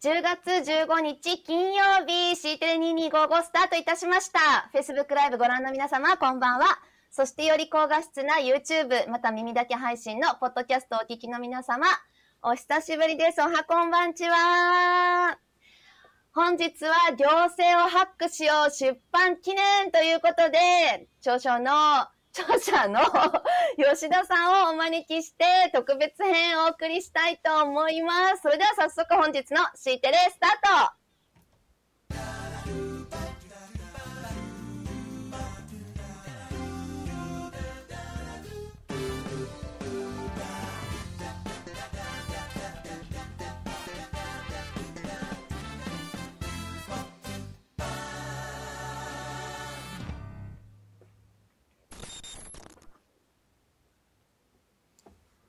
10月15日金曜日 C テレ2255スタートいたしました。Facebook ライブご覧の皆様こんばんは。そしてより高画質な YouTube また耳だけ配信のポッドキャストをお聞きの皆様お久しぶりです。おはこんばんちは。本日は行政をハックしよう出版記念ということで著書の著者の 吉田さんをお招きして特別編をお送りしたいと思います。それでは早速本日の C テレスタート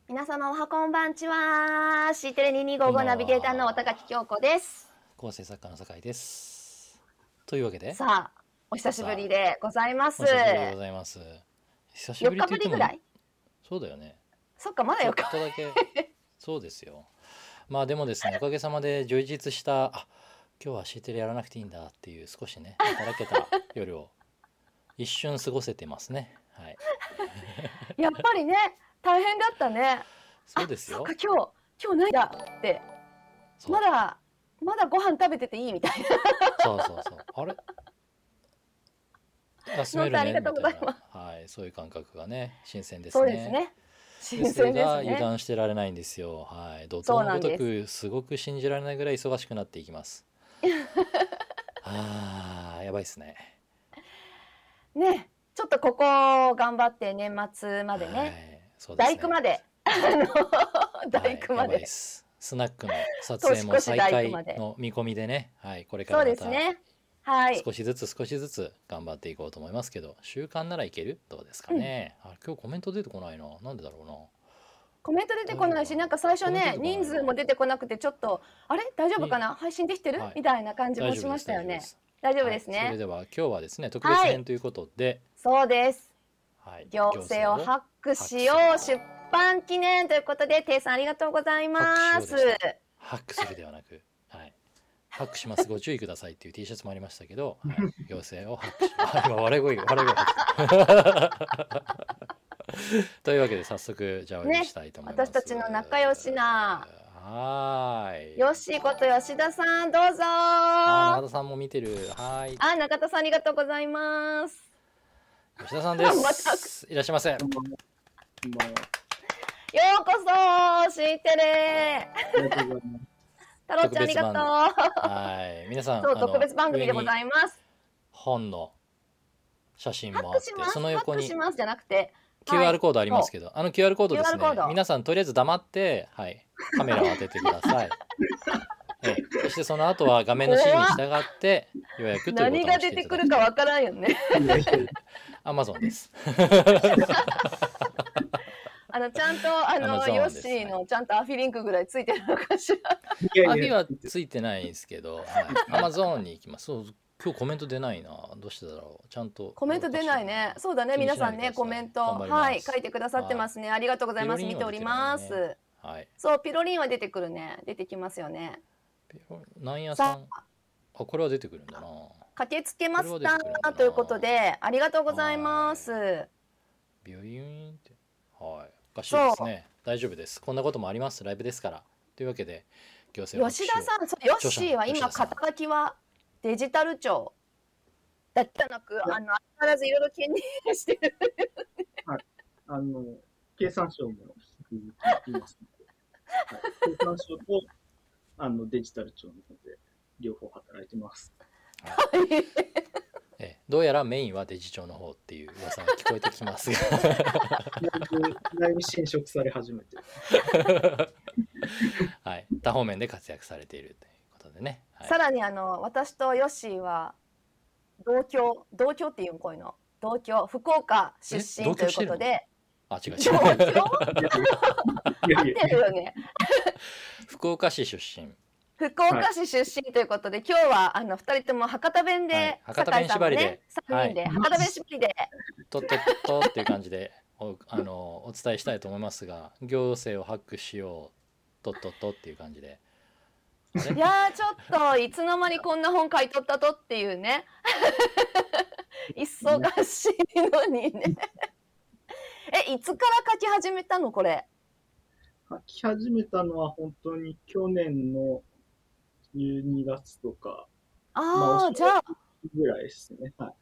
皆様おはこんばんちは。シーテレ2255ナビゲーターの渡垣京子です。構成作家の酒井です。というわけで。さあ、お久しぶりでございます。お久しぶりでございます。久しぶりって言っても。ぐらいそうだよね。そっか、まだよか。ちょっとだけ。そうですよ。まあでもですね、おかげさまで充実した、あ、今日はシーテレやらなくていいんだっていう少しね、働けた夜を一瞬過ごせてますね。はい。やっぱりね。大変だったね。そうですよ。今日今日ないだってまだまだご飯食べてていいみたいな。そうそうそう。あれ？休めるねありがとうございます。はい、そういう感覚がね新鮮ですね。そうですね。新鮮ですね。油断してられないんですよ。はい。怒涛のごとくすごく信じられないぐらい忙しくなっていきます。ああ、やばいですね。ね、ちょっとここ頑張って年末までね。はいそうですね、大工まで。大工まで、はい、スナックの撮影も再開の見込みでね、はい、これからまた、ね、はい、少しずつ少しずつ頑張っていこうと思いますけど習慣ならいける？どうですかね、うん、あ今日コメント出てこないな。なんでだろうな。コメント出てこないしなんか最初ね人数も出てこなくてちょっとあれ？大丈夫かな？配信できてる、はい、みたいな感じもしましたよね。大丈夫です。ね、はい、それでは今日はですね特別編ということで、そうです。はい、行政をハックしよう出版記念ということで、ていさんありがとうございます。ハックするではなく、はい、ハックしますご注意くださいっていう T シャツもありましたけど、はい、行政をハックします。今笑い声笑い声 というわけで早速じゃあお読みしたいと思います、ね、私たちの仲良しなはい。よしこと吉田さんどうぞあ中田さんも見てる。はい。あ中田さんありがとうございます。吉田さんです。いらっしゃいませ。ようこそ、シーテレ。太郎ちゃんありがとう。はい、皆さん、そう特別番組でございます。本の写真もあって、その横に。じゃなくて。QR コードありますけど、あの QR コードですね。皆さんとりあえず黙って、はい、カメラを当ててください。ええ、そしてその後は画面の指示に従って予約という何が出てくるかわからんよね。アマゾンです。あのちゃんとあのヨッシーのちゃんとアフィリンクぐらいついてるのかしら。アフィはついてないんですけど、アマゾンに行きます。そう今日コメント出ないな。どうしてだろう。ちゃんとコメント出ないね。そうだね。皆さんねコメントはい書いてくださってますね。ありがとうございます。見ております。はい。そうピロリンは出てくるね。出てきますよね。なんやさん。あ、これは出てくるんだな。駆けつけましたということで、ありがとうございます。ビューンって。はい。おかしいですね。大丈夫です。こんなこともあります。ライブですから。というわけで、行政吉田さん、そうヨッシーは今、肩書きはデジタル庁だったなく、あの、相変わらずいろいろ兼任してる。はい。あの、経産省も引きはい、経産省とあのデジタル庁の方で両方働いてます。は い、えどうやらメインはデジ庁の方っていう噂が聞こえてきますが。だいぶ侵食され始めて はい多方面で活躍されているということでね、はい、さらにあの私とヨッシーは同郷同郷っていうこういうの同郷福岡出身ということで。あ違う違う。合ってるよね。福岡市出身福岡市出身ということで、はい、今日はあの二人とも博多弁で、はい、博多弁縛りで、三、人で、博多弁縛りで、とっとっとっていう感じでおあのお伝えしたいと思いますが、行政をハックしようとっとっとっていう感じで。いやーちょっといつの間にこんな本書いとったとっていうね。忙しいのにね。えいつから書き始めたのこれ？書き始めたのは本当に去年の12月とか。あまああじゃあ。ぐらいですね。はい。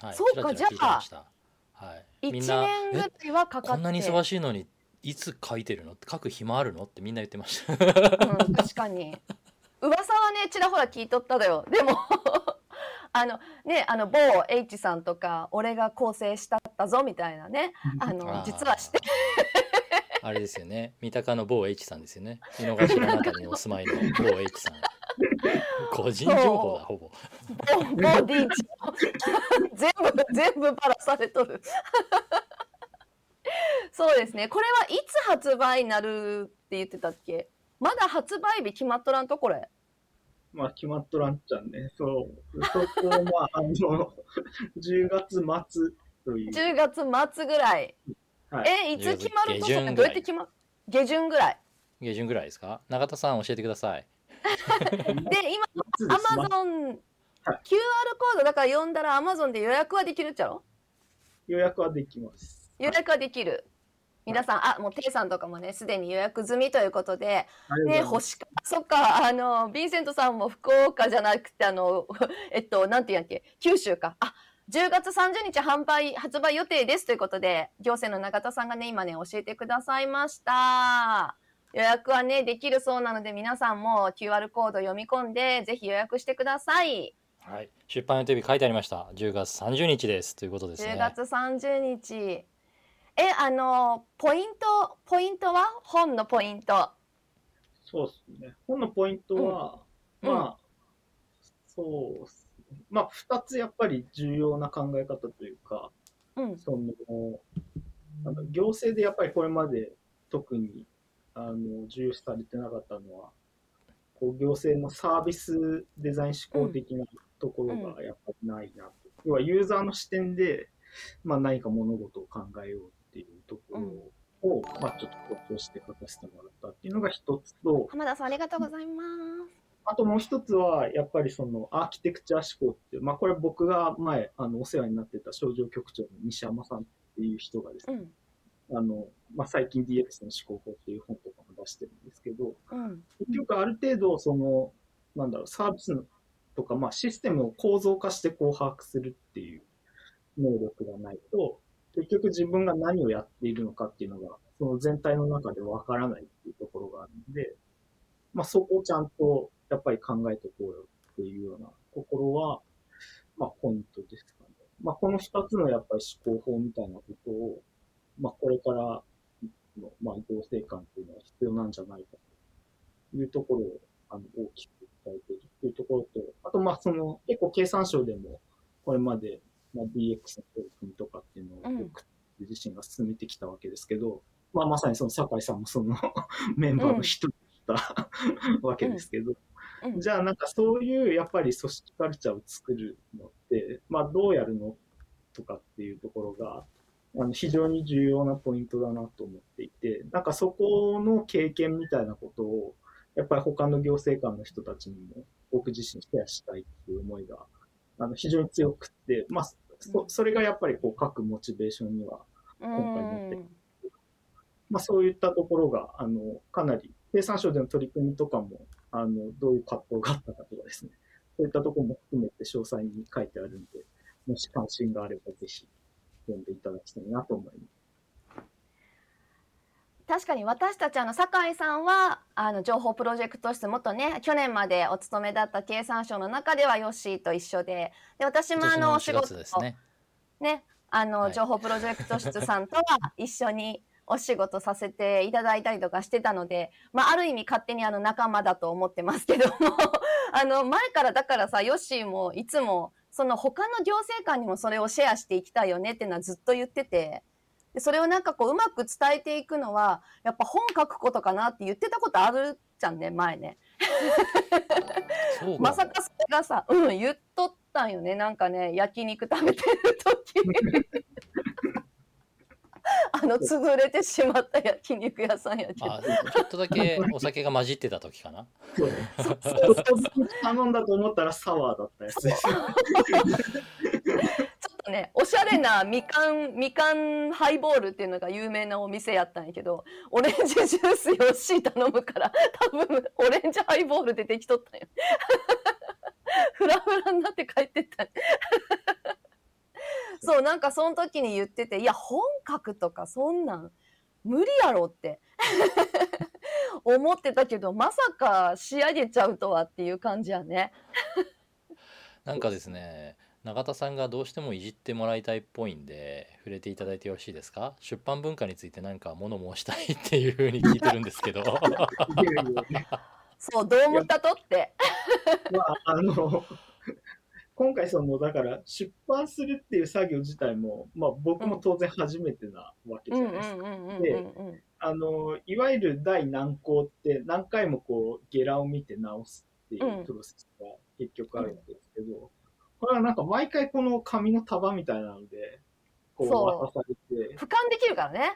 はい、そうかちらちら聞いてました。はい、み1んな年ぐらえいはかかってこんなに忙しいのにいつ書いてるの？書く暇あるの？ってみんな言ってました。うん、確かに。噂はねちらほら聞いとっただよでも あのねあの某 H さんとか俺が構成したったぞみたいなね。あの実はして。あれですよね。三鷹の某 H さんですよね。井の頭のあたりにお住まいの某 H さん 個人情報だほぼ。某某 D チ。全部全部バラされとる。そうですね。これはいつ発売になるって言ってたっけ？まだ発売日決まっとらんとこれまあ、決まっとらんちゃんね。そう。そこを、まあ、あの、10月末という。10月末ぐらい、はい。えいつ決まるとそれ下旬ぐらい。どうやって決ま下旬ぐらい。下旬ぐらいですか？永田さん教えてください で今アマゾン、はい。QR コードだから読んだらアマゾンで予約はできるっちゃろ？予約はできます。予約はできる、皆さんあもうテイさんとかもねすでに予約済みということでねありがとうございます。星か。そっかあのヴィンセントさんも福岡じゃなくてあの えっとなんていうんやっけ？九州か。あ10月30日販売発売予定ですということで行政の永田さんがね今ね教えてくださいました予約はねできるそうなので皆さんも QR コード読み込んでぜひ予約してください。はい。出版予定日書いてありました。10月30日です。ということです10ね月30日。えあのポイントポイントは？本のポイント。そうですね。本のポイントは、うん。まあ、そうっすね。まあ、二つやっぱり重要な考え方というか、うん。その、あの行政でやっぱりこれまで特に、あの、重視されてなかったのは、こう、行政のサービスデザイン思考的なところがやっぱりないなと。要は、ユーザーの視点で、まあ、何か物事を考えようっていうところを、まあ、ちょっと強調して書かせてもらったっていうのが一つと、浜田さんありがとうございます。あともう一つは、やっぱりそのアーキテクチャ思考っていう、まあこれ僕が前、あの、お世話になってた症状局長の西山さんっていう人がですね、うん。あの、まあ最近 DX の思考法っていう本とかも出してるんですけど、うん結局ある程度その、なんだろう、サービスのとか、まあシステムを構造化してこう把握するっていう能力がないと、結局自分が何をやっているのかっていうのが、その全体の中でわからないっていうところがあるので、まあそこをちゃんとやっぱり考えていこうよっていうようなところは、まあポイントですかね。まあこの二つのやっぱり思考法みたいなことを、まあこれからの、まあ行政官っていうのは必要なんじゃないかというところを、あの、大きく伝えているっていうところと、あとまあその、結構経産省でも、これまで、まあ DX の取り組みとかっていうのを自身が進めてきたわけですけど、まあまさにその酒井さんもその メンバーの一人だった、わけですけど、うん。じゃあなんかそういうやっぱり組織カルチャーを作るのって、まあどうやるのとかっていうところが、あの非常に重要なポイントだなと思っていて、なんかそこの経験みたいなことを、やっぱり他の行政官の人たちにも僕自身シェアしたいっていう思いが、あの非常に強くって、まあそそれがやっぱりこう書くモチベーションにはうん今回持ってまあ、そういったところが、あの、かなり、経産省での取り組みとかも、あの、どういう葛藤があったかとかですね、そういったところも含めて詳細に書いてあるんで、もし関心があればぜひ読んでいただきたいなと思います。確かに私たちあの酒井さんはあの情報プロジェクト室元ね去年までお勤めだった経産省の中ではヨッシーと一緒でで私もあの4のお仕事月ですねねあの、はい情報プロジェクト室さんとは一緒にお仕事させていただいたりとかしてたので、まあ、ある意味勝手にあの仲間だと思ってますけども あの前からだからさヨッシーもいつもその他の行政官にもそれをシェアしていきたいよねっていうのはずっと言っててでそれをなんかこううまく伝えていくのはやっぱ本書くことかなって言ってたことあるじゃんね前ね。まさかそれがさ、うん、言っとったんよね。なんかね、焼肉食べてる時ああの潰れてしまった焼肉屋さんやけど。あちょっとだけ お酒が混じってた時かな。頼んだと思ったらサワーだったやつです。ちょっとねおしゃれなみかんみかんハイボールっていうのが有名なお店やったんやけどオレンジジュースよっしー頼むから多分オレンジハイボールでできとったんよフラフラになって帰ってったん そうなんかその時に言ってていや本格とかそんなん無理やろって 思ってたけどまさか仕上げちゃうとはっていう感じやね。なんかですね永田さんがどうしてもいじってもらいたいっぽいんで触れていただいてよろしいですか？出版文化について何か物申したいっていうふうに聞いてるんですけど。いやいやねそうどう思ったとって。まあ、あの、今回その、だから出版するっていう作業自体も、まあ僕も当然初めてなわけじうんうんゃないですか。うん。うんうんでうんあの、いわゆる第難航って何回もこう、ゲラを見て直すっていうプロセスが結局あるんですけど、これはなんか毎回この紙の束みたいなので、こう渡されて、俯瞰できるからね。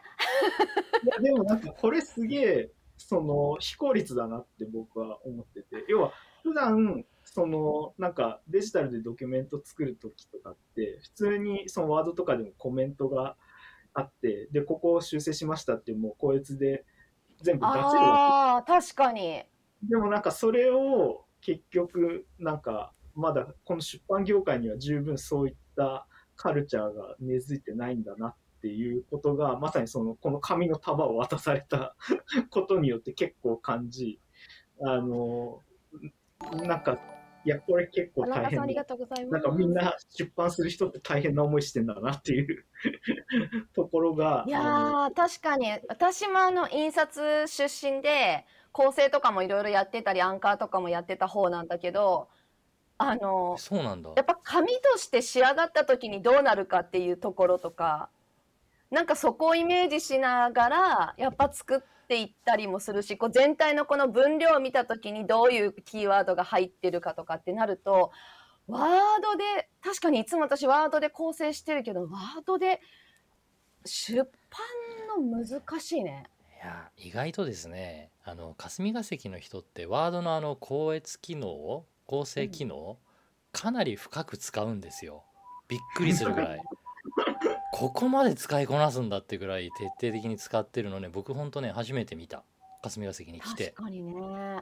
いや、でもなんかこれすげえ、その、非効率だなって僕は思ってて、要は、普段、その、なんかデジタルでドキュメント作るときとかって、普通にそのワードとかでもコメントがあって、で、ここを修正しましたってもう個別で全部出せるわああ確かにけ。でもなんかそれを結局、なんか、まだこの出版業界には十分そういったカルチャーが根付いてないんだなっていうことが、まさにその、この紙の束を渡された ことによって結構感じ、あの、なんか、いや、これ結構田中大変だ。さんありがとうございます。なんかみんな出版する人って大変な思いしてんだなっていう。ところが、いや確かに。私もあの印刷出身で構成とかもいろいろやってたりアンカーとかもやってた方なんだけどあのそうなんだ。やっぱ紙として仕上がった時にどうなるかっていうところとかなんかそこをイメージしながらやっぱ作っていったりもするしこう全体のこの分量を見た時にどういうキーワードが入ってるかとかってなるとワードで確かにいつも私ワードで構成してるけどワードで出版の難しいね。いや意外とですねあの霞が関の人ってワードのあの校閲機能構成機能、かなり深く使うんですよ。びっくりするぐらい ここまで使いこなすんだってぐらい徹底的に使ってるのね僕ほんとね初めて見た。霞が関に来確てかにね。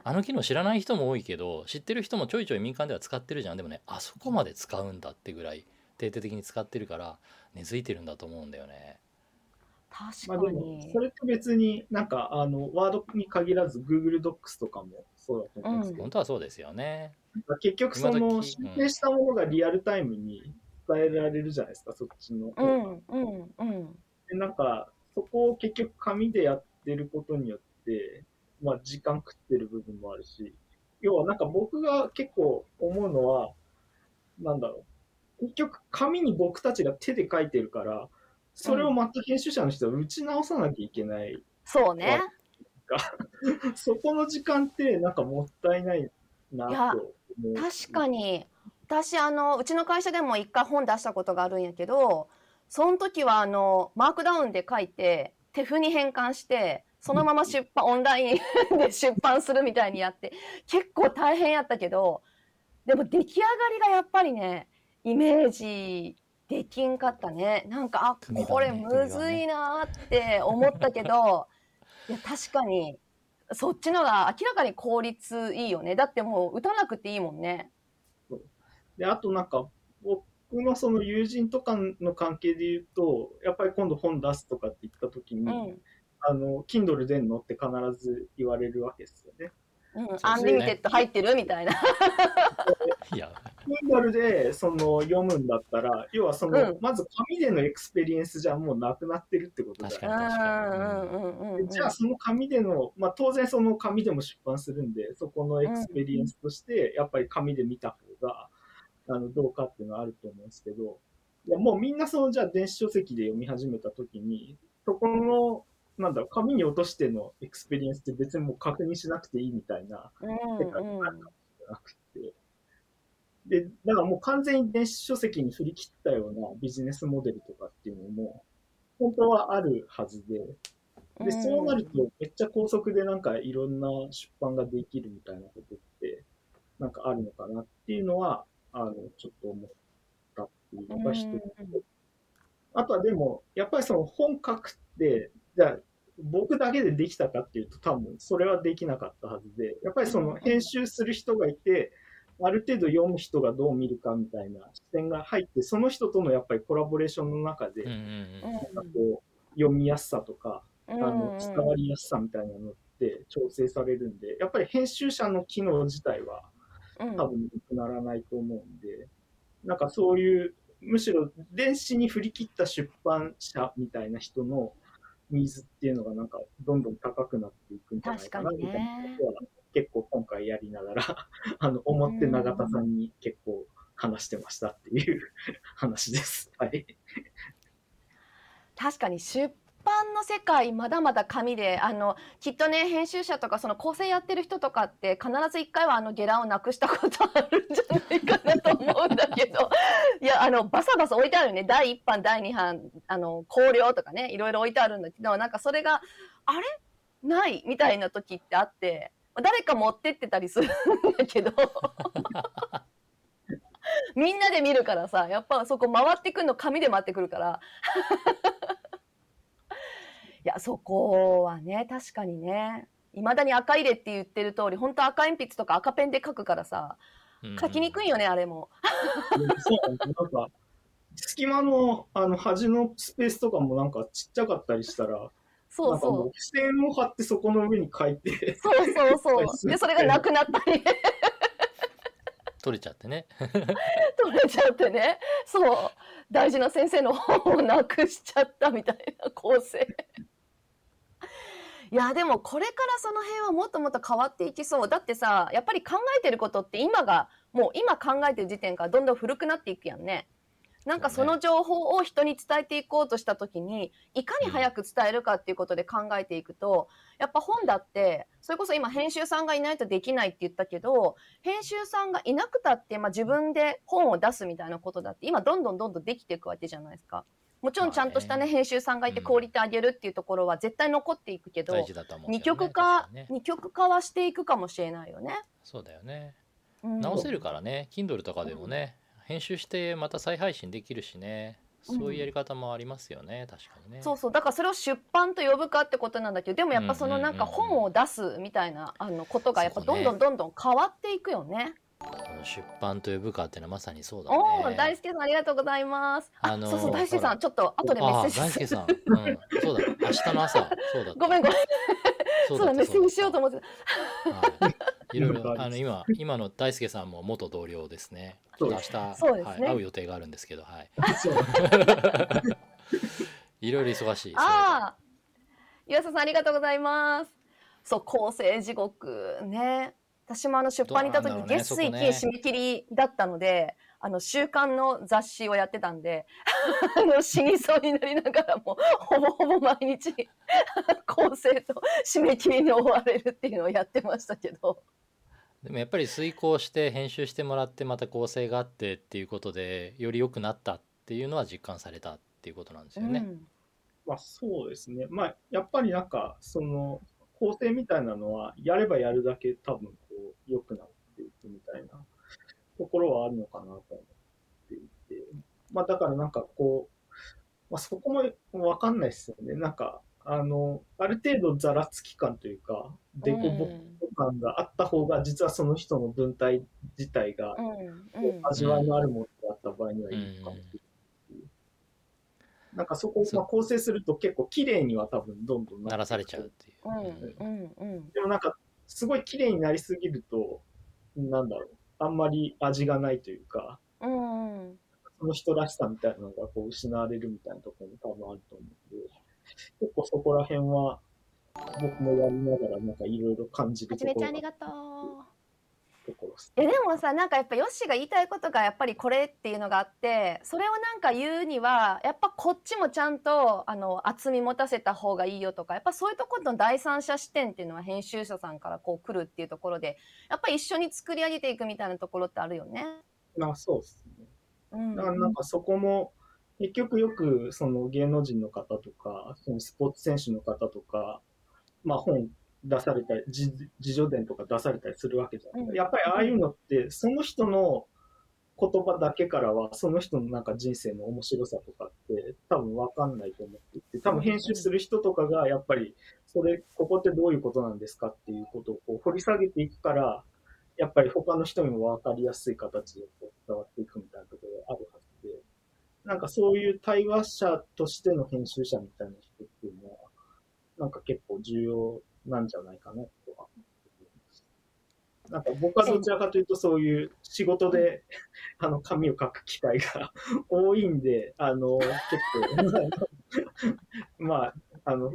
あの機能知らない人も多いけど知ってる人もちょいちょい民間では使ってるじゃん。でもねあそこまで使うんだってぐらい徹底的に使ってるから根付いてるんだと思うんだよね。まあでも確かに。それと別になんかあのワードに限らず Google Docs とかもそうだと思うんですけど、本当はそうですよね結局そ今の時申請したものがリアルタイムに伝えられるじゃないですか、そっちの。うんうんうん。でなんか、そこを結局紙でやってることによって、まあ時間食ってる部分もあるし、要はなんか僕が結構思うのは、なんだろう。結局紙に僕たちが手で書いてるから、それをまた編集者の人は打ち直さなきゃいけない。そうね。そこの時間ってなんかもったいないなと思う。確かに私あのうちの会社でも一回本出したことがあるんやけどその時はあのマークダウンで書いて手譜に変換してそのまま出版オンライン で出版するみたいにやって結構大変やったけどでも出来上がりがやっぱりねイメージできんかったね。なんかあこれむずいなーって思ったけどいや確かにそっちのが明らかに効率いいよね。だってもう打たなくていいもんね。で、あとなんか、僕のその友人とかの関係で言うと、やっぱり今度本出すとかって言った時に、うん。あの、Kindle 出んのって必ず言われるわけですよね。うん、ね Unlimited 入ってる？みたいな。いや。Kindle でその読むんだったら、要はその、うん。まず紙でのエクスペリエンスじゃもうなくなってるってことだ。確うんかに。うんうんうんうん。でじゃあその紙での、まあ当然その紙でも出版するんで、そこのエクスペリエンスとして、やっぱり紙で見た方が、あの、どうかっていうのはあると思うんですけど、いやもうみんなその、じゃあ電子書籍で読み始めたときに、そこの、なんだろう、紙に落としてのエクスペリエンスって別にもう確認しなくていいみたいなうん世界うんになるかもしれなくて。で、だからもう完全に電子書籍に振り切ったようなビジネスモデルとかっていうのも、本当はあるはずで、で、うん。そうなると、めっちゃ高速でなんかいろんな出版ができるみたいなことって、なんかあるのかなっていうのは、あの、ちょっと思ったっていうのが一つ。あとはでも、やっぱりその本書くって、じゃあ、僕だけでできたかっていうと多分それはできなかったはずで、やっぱりその編集する人がいて、ある程度読む人がどう見るかみたいな視点が入って、その人とのやっぱりコラボレーションの中で、なんかこう、読みやすさとか、ああの、伝わりやすさみたいなのって調整されるんで、やっぱり編集者の機能自体は多分なくならないと思うんで、なんかそういう、むしろ電子に振り切った出版社みたいな人のニーズっていうのがなんかどんどん高くなっていくんじゃないかなみたいなことは結構今回やりながら、あの、思って永田さんに結構話してましたっていう話です。はい。確かに出版の世界まだまだ紙であのきっとね編集者とかその構成やってる人とかって必ず一回はあのゲラをなくしたことあるんじゃないかなと思うんだけど。いやあのバサバサ置いてあるよね。第1版第2版あの考慮とかねいろいろ置いてあるんだけどなんかそれがあれ？ないみたいな時ってあって誰か持ってってたりするんだけど。みんなで見るからさやっぱそこ回ってくんの紙で回ってくるから。いやそこはね確かにねいまだに赤入れって言ってる通り本当赤鉛筆とか赤ペンで書くからさ書きにくいよねあれも。そうなんか、隙間の、あの、端のスペースとかもなんかちっちゃかったりしたら、そうなんかもそう付箋を貼ってそこの上に書いて、そうそうそう。でそれがなくなったり。取れちゃってね。取れちゃってね。そう。大事な先生の本をなくしちゃったみたいな構成。いやでもこれからその辺はもっともっと変わっていきそうだってさやっぱり考えてることって今がもう今考えてる時点からどんどん古くなっていくやんね。なんかその情報を人に伝えていこうとした時にいかに早く伝えるかっていうことで考えていくと、やっぱ本だってそれこそ今編集さんがいないとできないって言ったけど編集さんがいなくたって、まあ、自分で本を出すみたいなことだって今どんどんどんどんできていくわけじゃないですか。もちろんちゃんとしたね編集さんがいてうんクオリティ上げるっていうところは絶対残っていくけど、大事だと思うけどね。二極確化、かにね二極化はしていくかもしれないよね。そうだよね。うん直せるからね、Kindle とかでもね、編集してまた再配信できるしね。そういうやり方もありますよね、確かにね。そうそうだからそれを出版と呼ぶかってことなんだけどでもやっぱそのなんかうんうんうんうん本を出すみたいなあのことがやっぱどんどんどんどん変わっていくよね。この出版と呼ぶかっていうのはまさにそうだおね。お大輔さんありがとうございます。あ、あのーそうそう大輔さんちょっと後でメッセージする。大輔さん、うん、そうだ、明日の朝、そうだ。ごめんごめん。そそうだメッセージしようと思ってた。はい。いろいろ あの今今の大輔さんも元同僚ですね。ちょっと明日、そうですねはい、会う予定があるんですけど、はい。いろいろ忙しい。ああ、岩佐さんありがとうございます。そう、構成地獄ね。私もあの出版にいた時、ね月水金締め切りだったので、あの週刊の雑誌をやってたんで、あの死にそうになりながらも、ほぼほぼ毎日 構成と締め切りに追われるっていうのをやってましたけど。でもやっぱり遂行して編集してもらってまた構成があってっていうことでより良くなったっていうのは実感されたっていうことなんですよね。うんまあそうですね。まあやっぱりなんか、その、構成みたいなのは、やればやるだけ多分良くなっていくみたいなところはあるのかなと思っていて。まあだからなんかこう、まあそこもわかんないですよね。なんか、あの、ある程度ざらつき感というか、デコボコ感があった方が、実はその人の文体自体が味わいのあるものだった場合にはいいのかもしれないっていう。なんかそこをまあ構成すると結構綺麗には多分どんどん鳴らされちゃうっ。ていう。うんうんうんでもなんかすごい綺麗になりすぎると、なんだろう、あんまり味がないというか、うんうん。その人らしさみたいなのがこう失われるみたいなところも多分あると思うんで、結構そこら辺は僕もやりながらなんかいろいろ感じるところが。ちゃんありがとう。ところです。えでもさなんかやっぱヨッシーが言いたいことがやっぱりこれっていうのがあってそれをなんか言うにはやっぱこっちもちゃんとあの厚み持たせた方がいいよとかやっぱそういうところの第三者視点っていうのは編集者さんからこう来るっていうところでやっぱり一緒に作り上げていくみたいなところってあるよね。まあそうですね。うんだからなんかそこも、結局よくその芸能人の方とか、そのスポーツ選手の方とか、まあ本出されたり、自自助伝とか出されたりするわけじゃない、うん。やっぱりああいうのって、その人の言葉だけからは、その人のなんか人生の面白さとかって多分わかんないと思っていて、多分編集する人とかがやっぱり、それ、ここってどういうことなんですかっていうことをこう掘り下げていくから、やっぱり他の人にもわかりやすい形でこう伝わっていくみたいなところがあるはずで、なんかそういう対話者としての編集者みたいな人っていうのは、なんか結構重要なんじゃないかなとは。なんか僕はどちらかというとそういう仕事で、あの、紙を書く機会が 多いんで、あの、結構、まあ、あの、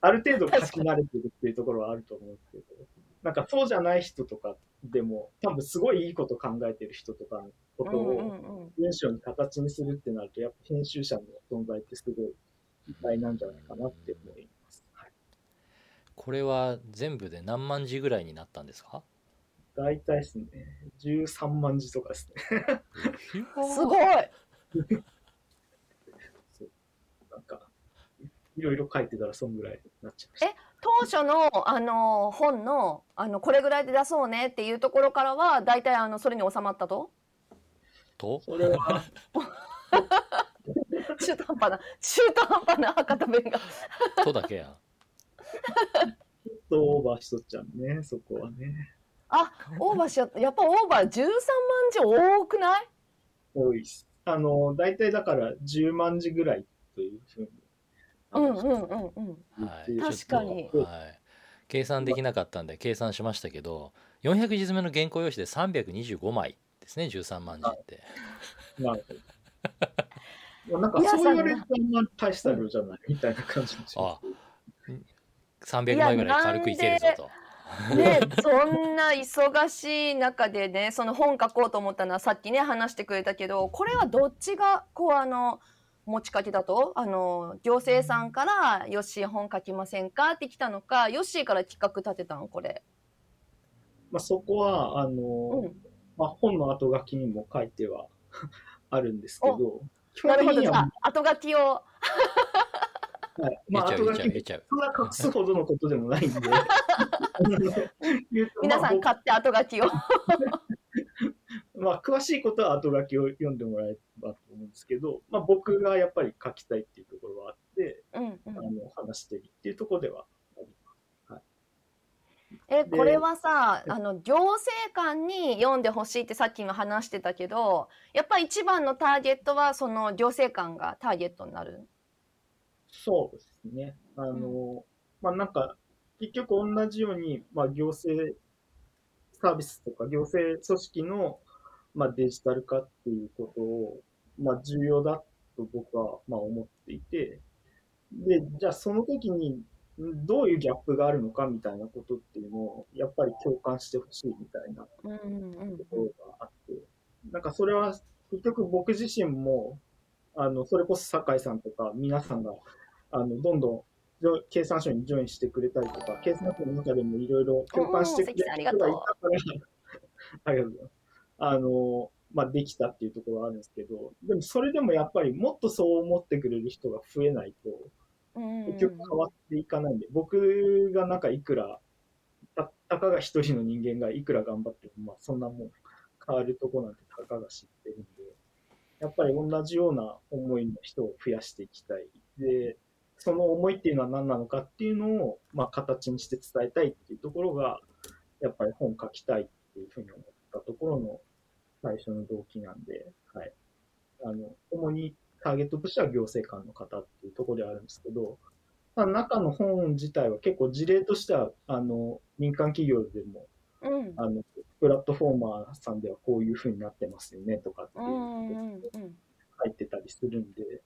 ある程度書き慣れてるっていうところはあると思うんですけど、なんかそうじゃない人とかでも、多分すごいいいこと考えてる人とかのことを、文章に形にするってなると、やっぱ編集者の存在ってすごい偉大なんじゃないかなって思います。はい、これは全部で何万字ぐらいになったんですか？大体ですね、13万字とかですね。すごいそう。なんか、いろいろ書いてたらそんぐらいになっちゃいました。当初のあの本のあのこれぐらいで出そうねっていうところからは大体あのそれに収まったと？と？それは、中途半端な中途半端な博多弁が。とだけや ちょっとオーバーしとっちゃうね、そこはね。あオーバーしちゃったやっぱオーバー13万字多くない？多いです。あの、大体だから10万字ぐらいというふうに。うんうんうんうん。はい、確かに。とはい、計算できなかったんで計算しましたけど400字詰めの原稿用紙で325枚ですね13万字って。なるほど。なんかそう言われるとあんま大した量じゃないみたいな感じもしまあ300枚ぐらい軽くいけるぞと。ね、そんな忙しい中でねその本書こうと思ったのはさっきね話してくれたけどこれはどっちがこうあの持ちかけだと？あの行政さんから「ヨッシー本書きませんか?」って来たのかヨッシーから企画立てたの？これ。まあ、そこは、あの、うん、まあ、本の後書きにも書いてはあるんですけど、基なるほど。じゃ本的にはあ、後書きをはい、まあ、後書き。そんな隠すほどのことでもないんで、皆さんまあ買って後書きを。僕 まあ、詳しいことは後書きを読んでもらえればと思うんですけど、まあ、僕がやっぱり書きたいっていうところはあって、うんうん。あの話してるっていうところではありえでこれはさあの行政官に読んでほしいってさっきも話してたけどやっぱ一番のターゲットはその行政官がターゲットになる。そうですね。あの、まあ、なんか、結局同じように、まあ、行政サービスとか行政組織の、まあ、デジタル化っていうことを、まあ、重要だと僕は、まあ、思っていて、で、じゃあその時に、んどういうギャップがあるのかみたいなことっていうのを、やっぱり共感してほしいみたいなうんうんうんところがあって、なんかそれは結局僕自身も、あの、それこそ酒井さんとか皆さんが、あの、どんどんジョ経産省にジョインしてくれたりとか、経産省の中でもいろいろ共感してくれる人がいたか、ありがとうございます。あの、まあ、できたっていうところはあるんですけど、でもそれでもやっぱりもっとそう思ってくれる人が増えないと、結局変わっていかないんで、僕がなんかいくら、たたかが一人の人間がいくら頑張っても、まあそんなもん変わるとこなんてたかが知ってるんで、やっぱり同じような思いの人を増やしていきたい。で、その思いっていうのは何なのかっていうのを、まあ形にして伝えたいっていうところが、やっぱり本書きたいっていうふうに思ったところの最初の動機なんで、はい。あの、主にターゲットとしては行政官の方っていうところではあるんですけど、まあ、中の本自体は結構事例としては、あの、民間企業でも、うんあの、プラットフォーマーさんではこういうふうになってますよねとかっていう入ってたりするんで、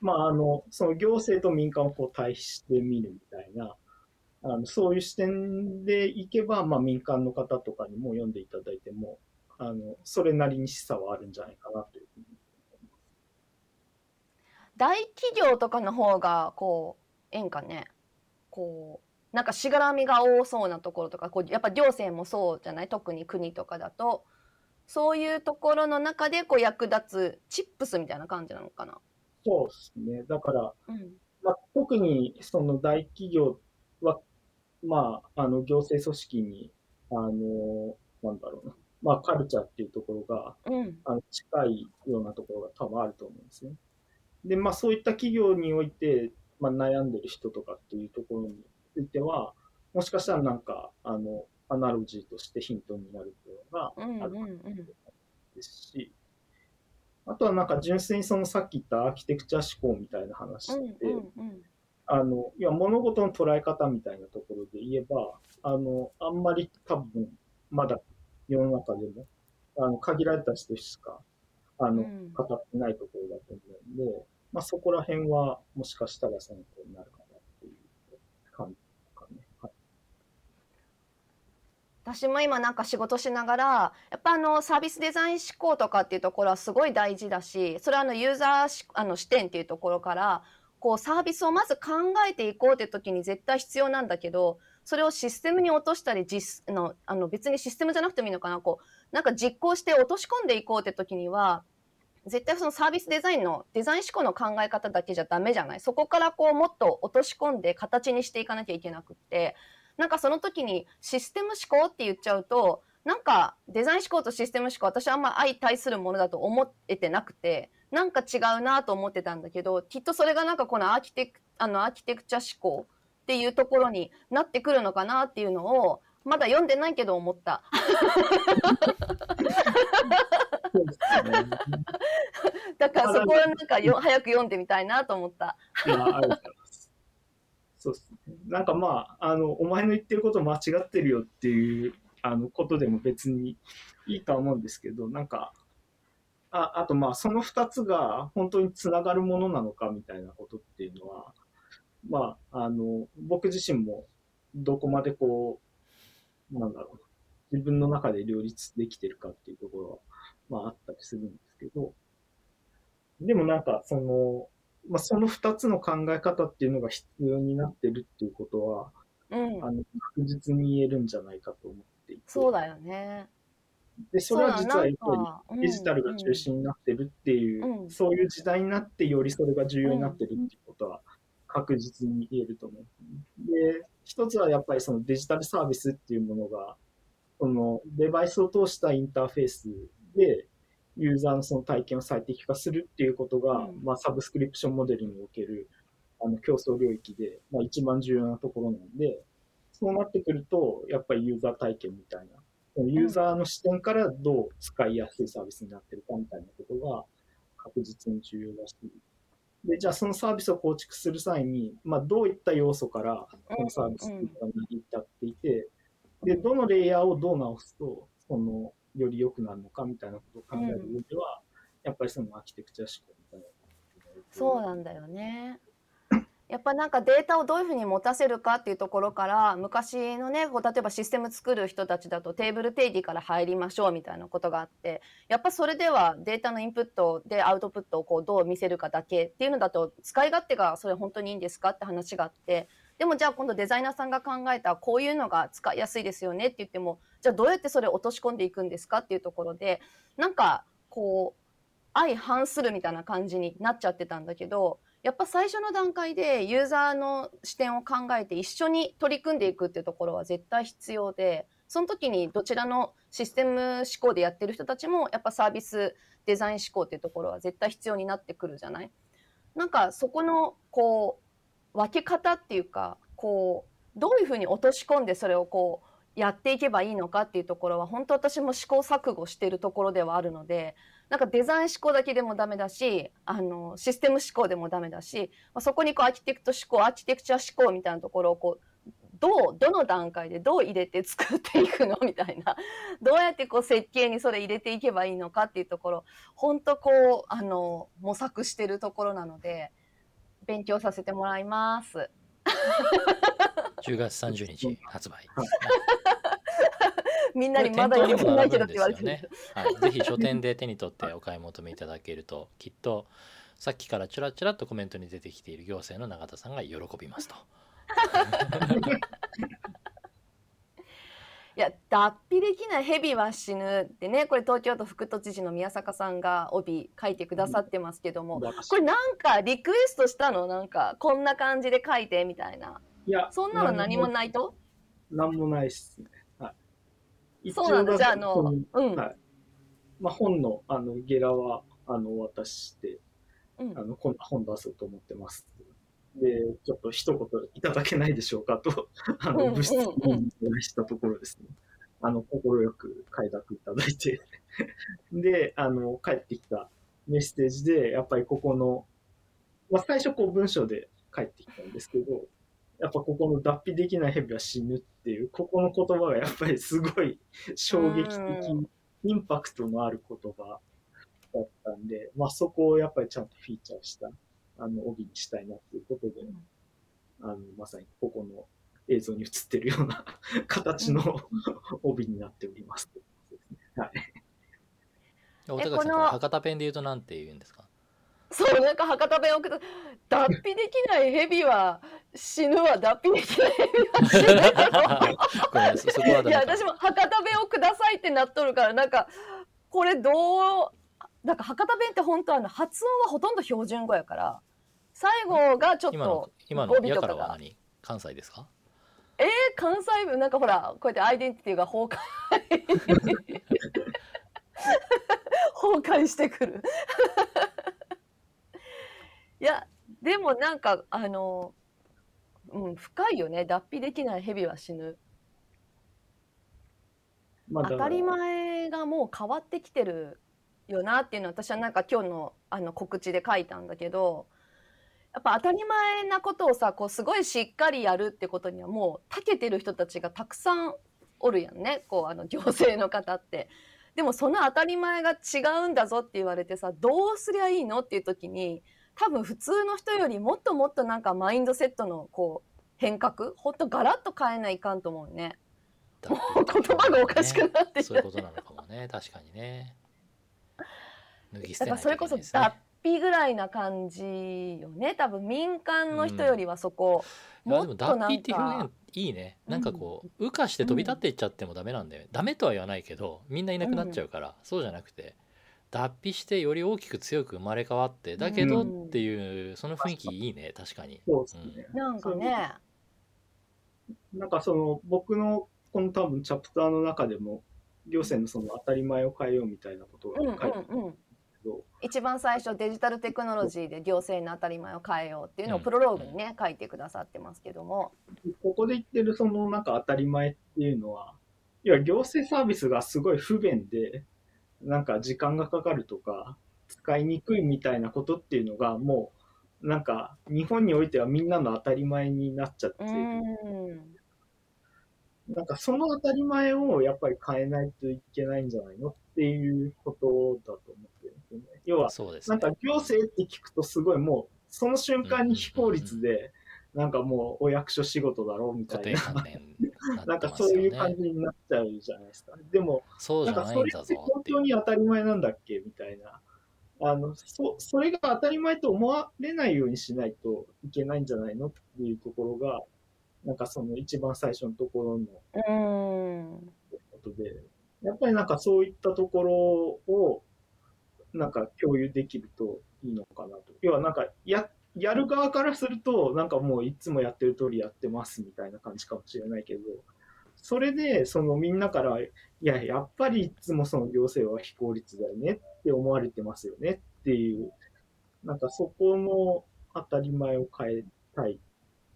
まあ、あの、その行政と民間をこう対比してみるみたいな、あの、そういう視点でいけば、まあ、民間の方とかにも読んでいただいても、あの、それなりに示唆はあるんじゃないかなというふうに大企業とかの方がこうええんかね。こうなんかしがらみが多そうなところとかこうやっぱ行政もそうじゃない？特に国とかだと。そういうところの中でこう役立つチップスみたいな感じなのかな？そうですね。だから、うん。まあ、特にその大企業は、まあ、あの行政組織に、あの、なんだろうな、まあ、カルチャーっていうところがうん。あの近いようなところが多分あると思うんですね。で、まあ、そういった企業において、まあ、悩んでる人とかっていうところについては、もしかしたらなんか、あの、アナロジーとしてヒントになるというのがうん。あるうん。うん。ですし、あとはなんか純粋にそのさっき言ったアーキテクチャ思考みたいな話うん。って、うん。うん。あの、いや、物事の捉え方みたいなところで言えば、あの、あんまり多分、まだ世の中でも、あの、限られた人しか、あの、うん語ってないところだと思うんで、まあそこら辺は、もしかしたら参考になるかなっていう感じですかね。はい。私も今なんか仕事しながらやっぱあのサービスデザイン思考とかっていうところはすごい大事だしそれはあのユーザーあの視点っていうところからこうサービスをまず考えていこうって時に絶対必要なんだけどそれをシステムに落としたり実のあの別にシステムじゃなくてもいいのかなこうなんか実行して落とし込んでいこうって時には絶対そのサービスデザインのデザイン思考の考え方だけじゃダメじゃない？そこからこうもっと落とし込んで形にしていかなきゃいけなくってなんかその時にシステム思考って言っちゃうとなんかデザイン思考とシステム思考私はあんま相対するものだと思えてなくてなんか違うなと思ってたんだけどきっとそれがなんかこのアーキテクあのアーキテクチャ思考っていうところになってくるのかなっていうのをまだ読んでないけど思った。だからそこをなんかよ早く読んでみたいなと思った。そうですね。なんかまあ、あの、お前の言ってること間違ってるよっていう、あの、ことでも別にいいとは思うんですけど、なんか、ああとまあ、その二つが本当につながるものなのかみたいなことっていうのは、まあ、あの、僕自身もどこまでこう、なんだろう、自分の中で両立できてるかっていうところは、まああったりするんですけど、でもなんか、その、まあ、その二つの考え方っていうのが必要になってるっていうことは、うんあ、の、確実に言えるんじゃないかと思っていて。そうだよね。で、それは実はやっぱりりデジタルが中心になってるっていう、うんそういう時代になってよりそれが重要になってるっていうことは確実に言えると思う。で、一つはやっぱりそのデジタルサービスっていうものが、そのデバイスを通したインターフェースでユーザーのその体験を最適化するっていうことが、うん。まあサブスクリプションモデルにおけるあの競争領域で、まあ一番重要なところなんで、そうなってくると、やっぱりユーザー体験みたいなそのユーザーの視点からどう使いやすいサービスになってるかみたいなことが確実に重要だし、で、じゃあそのサービスを構築する際に、まあどういった要素からこのサービスっていうのが成り立っていて、で、どのレイヤーをどう直すと、その、より良くなるのかみたいなことを考える上では、やっぱりそのアーキテクチャ思考みたいな。そうなんだよね。やっぱなんかデータをどういうふうに持たせるかっていうところから昔のねこう例えばシステム作る人たちだとテーブル定義から入りましょうみたいなことがあってやっぱそれではデータのインプットでアウトプットをこうどう見せるかだけっていうのだと使い勝手がそれ本当にいいんですかって話があってでもじゃあ今度デザイナーさんが考えたこういうのが使いやすいですよねって言ってもじゃあどうやってそれを落とし込んでいくんですかっていうところでなんかこう相反するみたいな感じになっちゃってたんだけどやっぱ最初の段階でユーザーの視点を考えて一緒に取り組んでいくっていうところは絶対必要でその時にどちらのシステム思考でやってる人たちもやっぱサービスデザイン思考っていうところは絶対必要になってくるじゃない？なんかそこのこう分け方っていうかこうどういうふうに落とし込んでそれをこうやっていけばいいのかっていうところは本当私も試行錯誤してるところではあるのでなんかデザイン思考だけでもダメだしあのシステム思考でもダメだし、まあ、そこにこうアーキテクト思考アーキテクチャ思考みたいなところをこうどうどの段階でどう入れて作っていくのみたいな どうやってこう設計にそれ入れていけばいいのかっていうところ本当こうあの模索してるところなので勉強させてもらいます。10月30日発売。みんなにこまだ読んでないけど並って言われてるぶんですよね。はい、ぜひ書店で手に取ってお買い求めいただけるときっとさっきからちらちらっとコメントに出てきている行政の永田さんが喜びますと。いいや脱皮できない蛇は死ぬってねこれ東京都副都知事の宮坂さんが帯書いてくださってますけども、これなんかリクエストしたの？なんかこんな感じで書いてみたいないや、そんなの何もないと？なんもないっすね。はい。そうなんだじゃああのこうん、はい。まあ、本の、あの、ゲラは、あの、渡して、うんあの、今度本出そうと思ってます。で、ちょっと一言いただけないでしょうかと、あの、物質にお願いしたところですね。あの、心よく快諾いただいて。で、あの、帰ってきたメッセージで、やっぱりここの、まあ、最初こう文章で帰ってきたんですけど、やっぱここの脱皮できない蛇は死ぬっていう、ここの言葉がやっぱりすごい 衝撃的うインパクトのある言葉だったんで、まあそこをやっぱりちゃんとフィーチャーした、あの、帯にしたいなっていうことで、あの、まさにここの映像に映ってるような 形の帯になっております。はい。大高さん博多弁で言うとなんて言うんですか？そうなんか博多弁をくだ脱皮できない蛇は死ぬわ脱皮できない蛇は死ぬよ ごめんそそこはダメかいや私も博多弁をくださいってなっとるからなんかこれどうなんか博多弁って本当あの発音はほとんど標準語やから最後がちょっ今のと今のやか。ら何？関西ですか？えー、関西弁なんかほらこうやってアイデンティティが崩壊。崩壊してくる。いやでもなんかあのうん深いよね。脱皮できない蛇は死ぬ。ま当たり前がもう変わってきてるよなっていうのは私はなんか今日のあの告知で書いたんだけどやっぱ当たり前なことをさこうすごいしっかりやるってことにはもう長けてる人たちがたくさんおるやんね。こうあの行政の方って。でもその当たり前が違うんだぞって言われてさどうすりゃいいのっていう時に多分普通の人よりもっともっとなんかマインドセットのこう変革ほんとガラッと変えないかんと思うね。もう言葉がおかしくなって。きてそういうことなのかもね。確かにね。脱ぎ捨てないとだからそれこそいけないですね脱皮ぐらいな感じよね。多分民間の人よりはそこ、いやもっとなんでも脱皮って表か現いいね。なんかこう羽化して飛び立っていっちゃってもダメなんだよ、ダメとは言わないけどみんないなくなっちゃうから、そうじゃなくて脱皮してより大きく強く生まれ変わってだけどうんっていうその雰囲気いいね。確かに。そうですね。なんかね。なんかその僕のこの多分チャプターの中でも行政のその当たり前を変えようみたいなことがうん書いてあるんですうんうん。けど、一番最初デジタルテクノロジーで行政の当たり前を変えようっていうのをうん。プロローグにね書いてくださってますけども。ここで言ってるそのなんか当たり前っていうのは、いや行政サービスがすごい不便で、なんか時間がかかるとか、使いにくいみたいなことっていうのがもう、なんか日本においてはみんなの当たり前になっちゃってうる。ん。なんかその当たり前をやっぱり変えないといけないんじゃないのっていうことだと思ってるんですよね。要は、そうですねなんか行政って聞くとすごいもう、その瞬間に非効率で、なんかもうお役所仕事だろうみた固いな、な なんかそういう感じになっちゃうじゃないですか。でも、そうじゃなんかそないんだぞれって本当に当たり前なんだっけみたいな。あの、そ、それが当たり前と思われないようにしないといけないんじゃないのっていうところが、なんかその一番最初のところのうんことで、やっぱりなんかそういったところを、なんか共有できるといいのかなと。要はなんか、や、やる側からすると、なんかもういつもやってる通りやってますみたいな感じかもしれないけど、それで、そのみんなから、いや、やっぱりいつもその行政は非効率だよねって思われてますよねっていう、なんかそこの当たり前を変えたいっ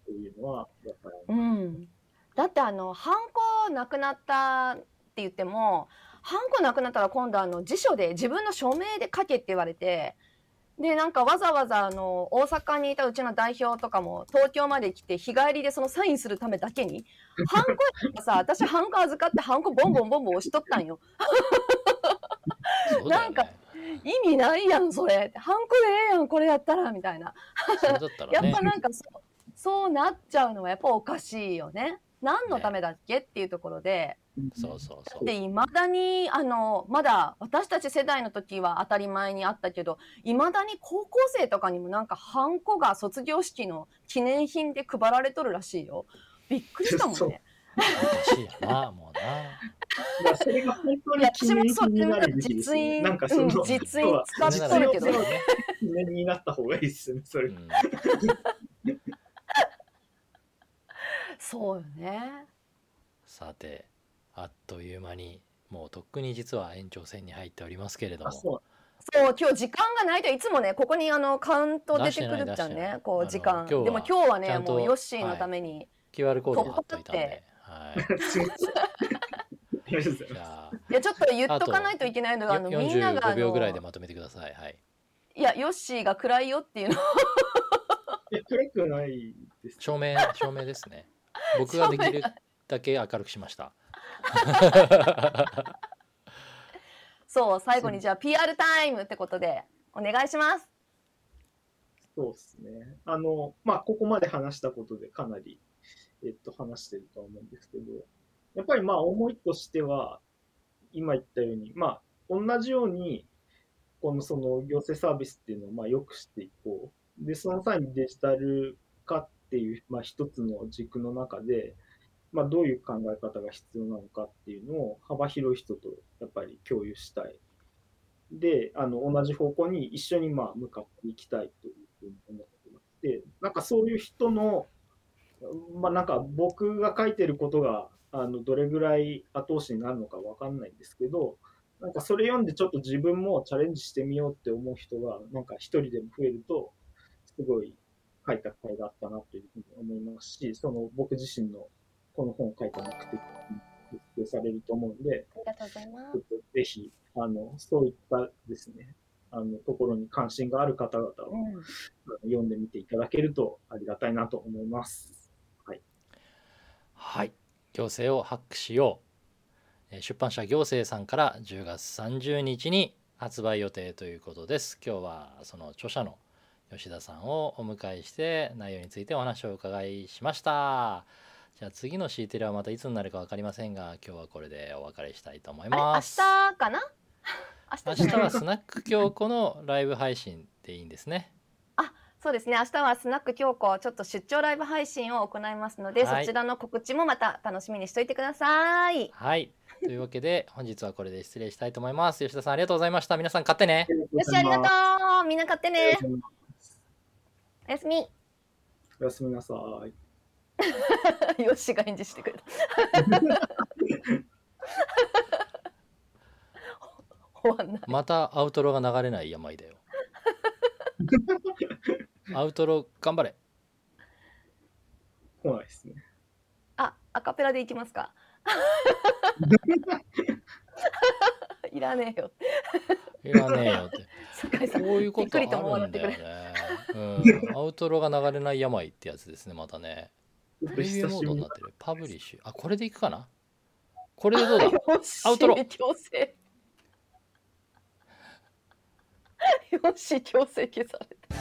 ていうのは、やっぱりうん、だってあのハンコなくなったって言ってもハンコなくなったら今度あの辞書で自分の署名で書けって言われてでなんかわざわざあの大阪にいたうちの代表とかも東京まで来て日帰りでそのサインするためだけにハンコやったらさ私ハンコ預かってハンコボンボンボンボン押しとったんよ。なんか意味ないやんそれ。ハンコでええやんこれやったらみたいな。やっぱなんかそうそうなっちゃうのはやっぱおかしいよね何のためだっけっていうところでそうそうそう。でいまだにあのまだ私たち世代の時は当たり前にあったけどいまだに高校生とかにもなんかハンコが卒業式の記念品で配られとるらしいよ。びっくりしたもんそう。ねおかしいよなもうな。それが本当に記念品になるべきですね。なんかその、うん実印使っとるけど。そう記念になった方がいいですね、それ。うんそうよね。さてあっという間にもうとっくに実は延長戦に入っておりますけれどあ、もそう。そう今日時間がないといつもねここにあのカウント出てくるじゃんねこう時間。でも今日はねもうヨッシーのために、QR コード貼っといたんで、はい、すいやちょっと言っとかないといけないのがあのよみんながあ45秒ぐらいでのまとめてください。はい。いやヨッシーが暗いよっていうの。いや、暗くないです。照明照明ですね 僕ができるだけ明るくしました そう最後にじゃあ PR タイムってことでお願いしますそうですね。あの、まあ、ここまで話したことでかなり、えっと、話してるとは思うんですけど、やっぱりまあ、思いとしては、今言ったように、まあ、同じように、このその行政サービスっていうのをまあ良くしていこう。で、その際にデジタル化っていう、まあ、一つの軸の中で、まあ、どういう考え方が必要なのかっていうのを幅広い人とやっぱり共有したい。で、あの、同じ方向に一緒にまあ向かっていきたいというふうに思ってまして、なんかそういう人の、まあなんか僕が書いてることが、あの、どれぐらい後押しになるのかわかんないんですけど、なんかそれ読んでちょっと自分もチャレンジしてみようって思う人が、なんか一人でも増えると、すごい書いた甲斐があったなというふうに思いますし、その僕自身のこの本を書いた目的に実現されると思うんで、ありがとうございまちょっとぜひ、あの、そういったですね、あの、ところに関心がある方々をうん、あの読んでみていただけるとありがたいなと思います。はい。行政をハックしよう。えー出版社行政さんから10月30日に発売予定ということです。今日はその著者の吉田さんをお迎えして内容についてお話をお伺いしました。じゃあ次の C テレはまたいつになるか分かりませんが今日はこれでお別れしたいと思います。日かな？明明日はスナック京子のライブ配信でいいんですね。そうですね。明日はスナック京子ちょっと出張ライブ配信を行いますので、はい。そちらの告知もまた楽しみにしておいてください。はい。というわけで本日はこれで失礼したいと思います吉田さんありがとうございました皆さん買ってねよしありがとうみんな買ってねおやすみ。おやすみなさい。よしが返事してくれた。終わんない。またアウトロが流れない病だよ。アウトロ頑張れ。来ないですね。あアカペラでいきますか いらねえよ。いらねえよって。酒井さこうんいうことあるんだよね、うん、アウトロが流れない病ってやつですねまたね。プレビューモードになってる。パブリッシュ。あこれでいくかな？これでどうだ？アウトロ。強制。よし強制消された